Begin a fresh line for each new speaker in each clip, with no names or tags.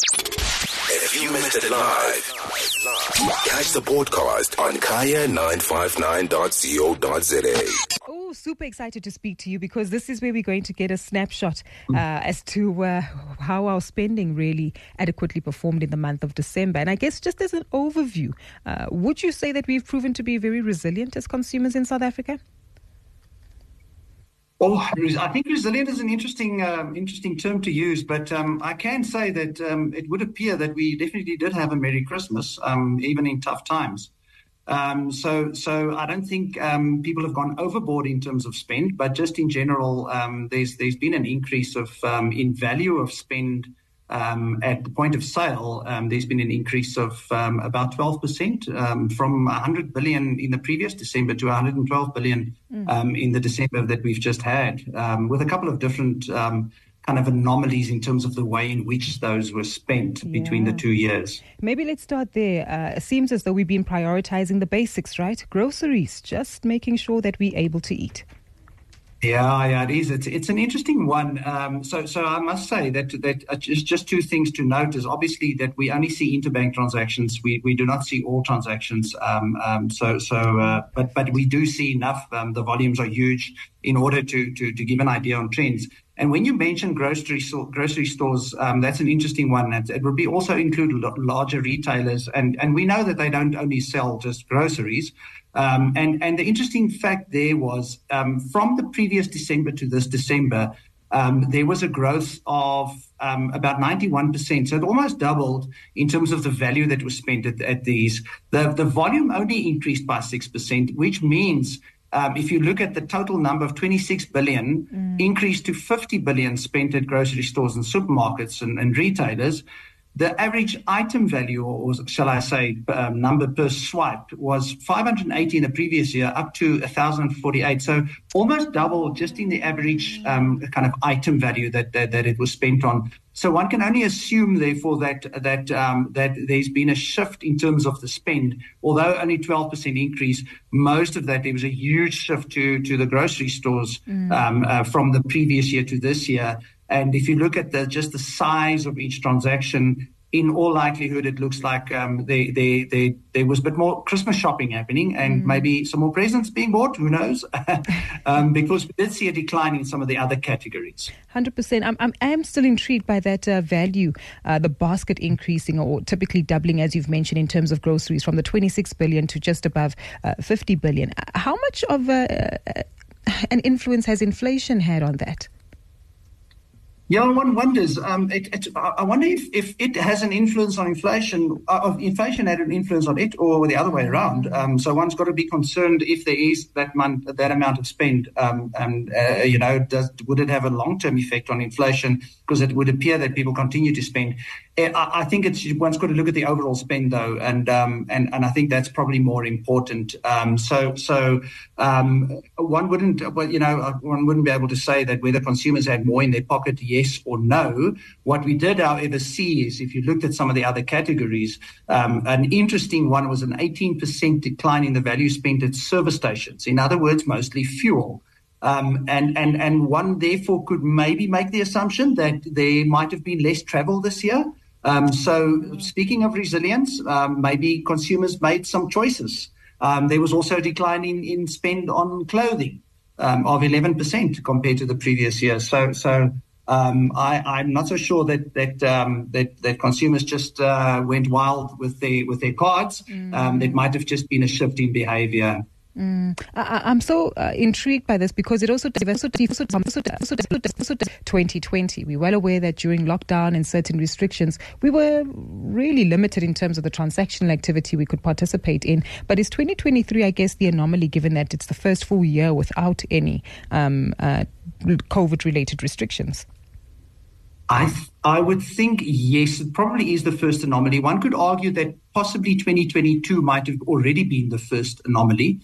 If you missed it live, catch the podcast on kaya959.co.za.
Oh, super excited to speak to you because this is where we're going to get a snapshot uh, as to uh, how our spending really adequately performed in the month of December. And I guess just as an overview, uh, would you say that we've proven to be very resilient as consumers in South Africa?
Well, I think resilient is an interesting, um, interesting term to use, but um, I can say that um, it would appear that we definitely did have a Merry Christmas, um, even in tough times. Um, so, so I don't think people have gone overboard in terms of spend, but just in general, there's there's been an increase of in value of spend um, at the point of sale, um, there's been an increase of um, about 12% um, from 100 billion in the previous December to 112 billion mm. Um, in the December that we've just had, um, with a couple of different kind of anomalies in terms of the way in which those were spent yeah. between the two years.
Maybe let's start there. Uh, it seems as though we've been prioritizing the basics, right? Groceries, just making sure that we're able to eat.
Yeah, yeah, it is. It's it's an interesting one. Um, so, so I must say that that uh, just just two things to note is obviously that we only see interbank transactions. We we do not see all transactions. Um, um, so so, uh, but but we do see enough. Um, the volumes are huge in order to to to give an idea on trends. And when you mention grocery grocery stores, um, that's an interesting one. It, it would be also include larger retailers, and and we know that they don't only sell just groceries. Um, and, and the interesting fact there was um, from the previous December to this December, um, there was a growth of um, about 91%. So it almost doubled in terms of the value that was spent at, at these. The, the volume only increased by 6%, which means um, if you look at the total number of 26 billion mm. increased to 50 billion spent at grocery stores and supermarkets and, and retailers, the average item value, or shall I say, um, number per swipe, was 580 in the previous year, up to 1,048. So almost double just in the average um, kind of item value that, that, that it was spent on. So one can only assume, therefore, that that um, that there's been a shift in terms of the spend. Although only 12% increase, most of that there was a huge shift to to the grocery stores mm. um, uh, from the previous year to this year. And if you look at the, just the size of each transaction, in all likelihood, it looks like um, they, they, they, there was a bit more Christmas shopping happening and mm. maybe some more presents being bought. Who knows? um, because we did see a decline in some of the other categories.
100%. I'm, I'm, I am still intrigued by that uh, value, uh, the basket increasing or typically doubling, as you've mentioned, in terms of groceries from the 26 billion to just above uh, 50 billion. How much of uh, an influence has inflation had on that?
Yeah, one wonders. Um, it, it, I wonder if, if it has an influence on inflation, uh, inflation had an influence on it, or the other way around. Um, so one's got to be concerned if there is that month, that amount of spend. Um, and uh, you know, does, would it have a long term effect on inflation? Because it would appear that people continue to spend. I, think it's one's got to look at the overall spend though, and um, and and I think that's probably more important. Um, so so um, one wouldn't, well, you know, one wouldn't be able to say that whether consumers had more in their pocket. Yes or no. What we did, however, see is if you looked at some of the other categories, um, an interesting one was an 18% decline in the value spent at service stations. In other words, mostly fuel. Um, and, and, and one therefore could maybe make the assumption that there might have been less travel this year. Um, so, speaking of resilience, um, maybe consumers made some choices. Um, there was also a decline in, in spend on clothing um, of 11% compared to the previous year. So, so um, I, am not so sure that that um, that, that consumers just uh, went wild with their with their cards. Mm. Um, it might have just been a shift in behaviour.
Mm. I, am so uh, intrigued by this because it also 2020. We're well aware that during lockdown and certain restrictions, we were really limited in terms of the transactional activity we could participate in. But is 2023, I guess, the anomaly given that it's the first full year without any um, uh, COVID related restrictions?
I th- I would think yes, it probably is the first anomaly. One could argue that possibly 2022 might have already been the first anomaly, um,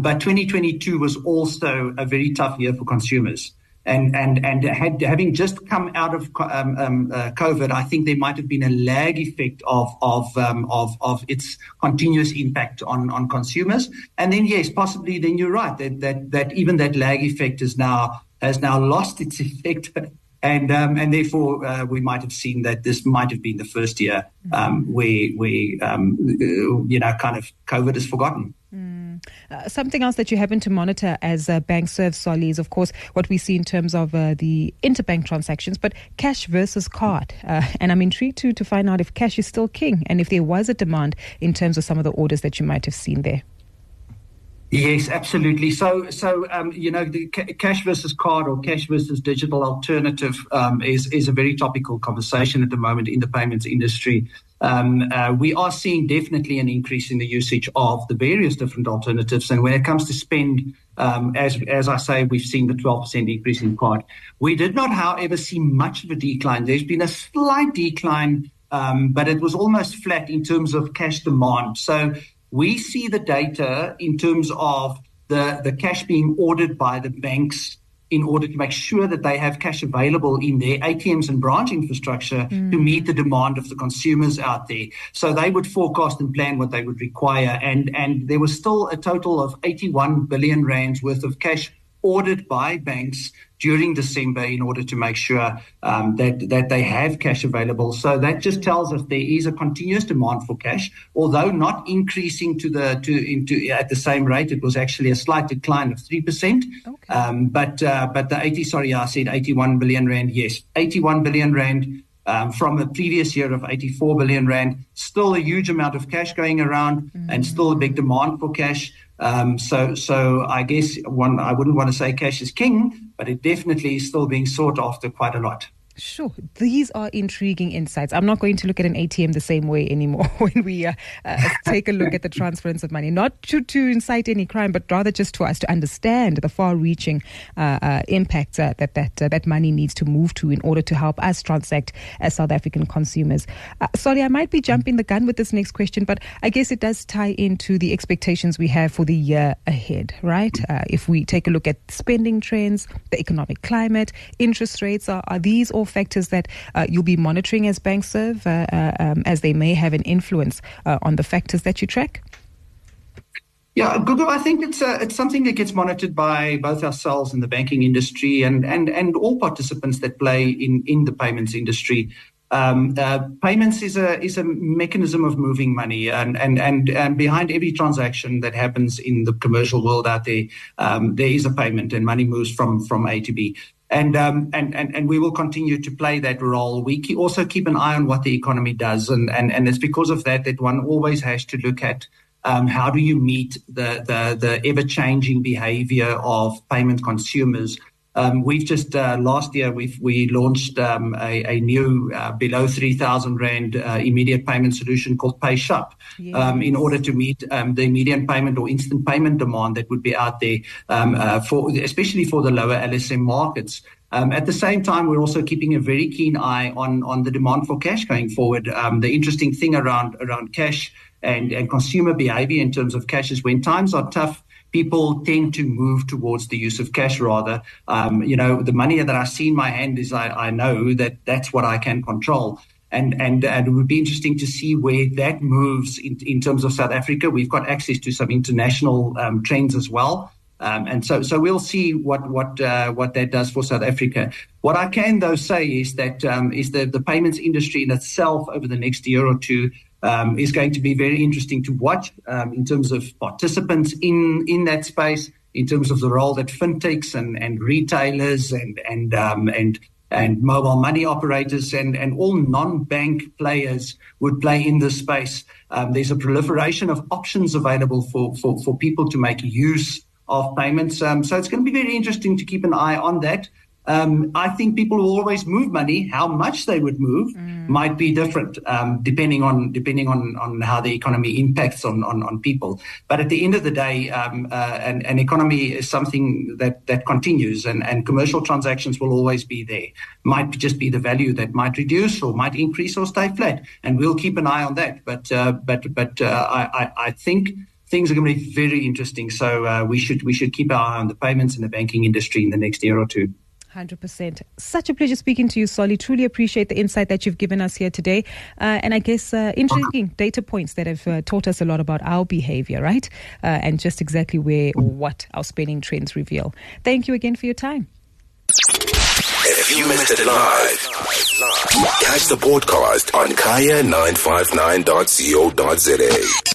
but 2022 was also a very tough year for consumers. And and and had, having just come out of um, um, uh, COVID, I think there might have been a lag effect of of um, of of its continuous impact on on consumers. And then yes, possibly then you're right that that that even that lag effect has now lost its effect And um, and therefore uh, we might have seen that this might have been the first year um, where um, know kind of COVID is forgotten.
Uh, something else that you happen to monitor as uh, Bankserv Solly is, of course, what we see in terms of uh, the interbank transactions, but cash versus card. Uh, and I'm intrigued to, to find out if cash is still king and if there was a demand in terms of some of the orders that you might have seen there.
Yes, absolutely. So, so um, you know, the ca- cash versus card or cash versus digital alternative um, is is a very topical conversation at the moment in the payments industry. Um, uh, we are seeing definitely an increase in the usage of the various different alternatives, and when it comes to spend, um, as as I say, we've seen the 12% increase in card. We did not, however, see much of a decline. There's been a slight decline. Um, but it was almost flat in terms of cash demand. So we see the data in terms of the, the cash being ordered by the banks in order to make sure that they have cash available in their ATMs and branch infrastructure mm. to meet the demand of the consumers out there. So they would forecast and plan what they would require. And, and there was still a total of 81 billion rands worth of cash ordered by banks during December in order to make sure um, that that they have cash available. So that just tells us there is a continuous demand for cash, although not increasing to the to into at the same rate. It was actually a slight decline of three percent. Okay. Um, but uh, but the eighty sorry, I said eighty one billion rand. Yes, eighty one billion rand. Um, from the previous year of 84 billion rand, still a huge amount of cash going around, mm-hmm. and still a big demand for cash. Um, so, so I guess one, I wouldn't want to say cash is king, but it definitely is still being sought after quite a lot.
Sure. These are intriguing insights. I'm not going to look at an ATM the same way anymore when we uh, uh, take a look at the transference of money, not to, to incite any crime, but rather just to us to understand the far reaching uh, uh impact uh, that that, uh, that money needs to move to in order to help us transact as South African consumers. sorry, I might be jumping the gun with this next question, but I guess it does tie into the expectations we have for the year ahead, right? if we take a look at spending trends, the economic climate, interest rates, are, are these all factors that uh, you'll be monitoring as Bankserv, uh, uh, um, as they may have an influence uh, on the factors that you track?
Yeah, Google. I think it's uh, it's something that gets monitored by both ourselves and the banking industry and and and all participants that play in in the payments industry. Um, uh, payments is a is a mechanism of moving money, and, and and and behind every transaction that happens in the commercial world out there, um, there is a payment, and money moves from from A to B. And, um, and, and, and we will continue to play that role. We also keep an eye on what the economy does. And, and, and it's because of that that one always has to look at um, how do you meet the, the, the ever changing behavior of payment consumers um, we've just uh, last year we we launched um, a, a, new uh, below three thousand rand uh, immediate payment solution called PayShap, yes. um, in order to meet um, the immediate payment or instant payment demand that would be out there um, uh, for especially for the lower LSM markets. Um, at the same time, we're also keeping a very keen eye on on the demand for cash going forward. Um, the interesting thing around around cash and, and consumer behavior in terms of cash is when times are tough people tend to move towards the use of cash rather. Um, you know, the money that I see in my hand is I, I know that that's what I can control. And, and, and it would be interesting to see where that moves in, in terms of South Africa. We've got access to some international um, trends as well. Um, and so, so we'll see what what uh, what that does for South Africa. What I can though say is that um, is the the payments industry in itself over the next year or two um, is going to be very interesting to watch um, in terms of participants in, in that space, in terms of the role that fintechs and, and retailers and and um, and and mobile money operators and, and all non-bank players would play in this space. Um, there's a proliferation of options available for, for, for people to make use of payments. Um, so it's going to be very interesting to keep an eye on that. Um, I think people will always move money. How much they would move mm. might be different, um, depending on depending on, on how the economy impacts on, on, on people. But at the end of the day, um, uh, an, an economy is something that, that continues, and, and commercial transactions will always be there. Might just be the value that might reduce or might increase or stay flat, and we'll keep an eye on that. But uh, but but uh, I, I, I think things are going to be very interesting. So uh, we should we should keep our eye on the payments and the banking industry in the next year or two.
100%. Such a pleasure speaking to you, Solly. Truly appreciate the insight that you've given us here today. Uh, and I guess uh, interesting data points that have uh, taught us a lot about our behavior, right? Uh, and just exactly where what our spending trends reveal. Thank you again for your time.
If you missed it live, catch the podcast on kaya959.co.za.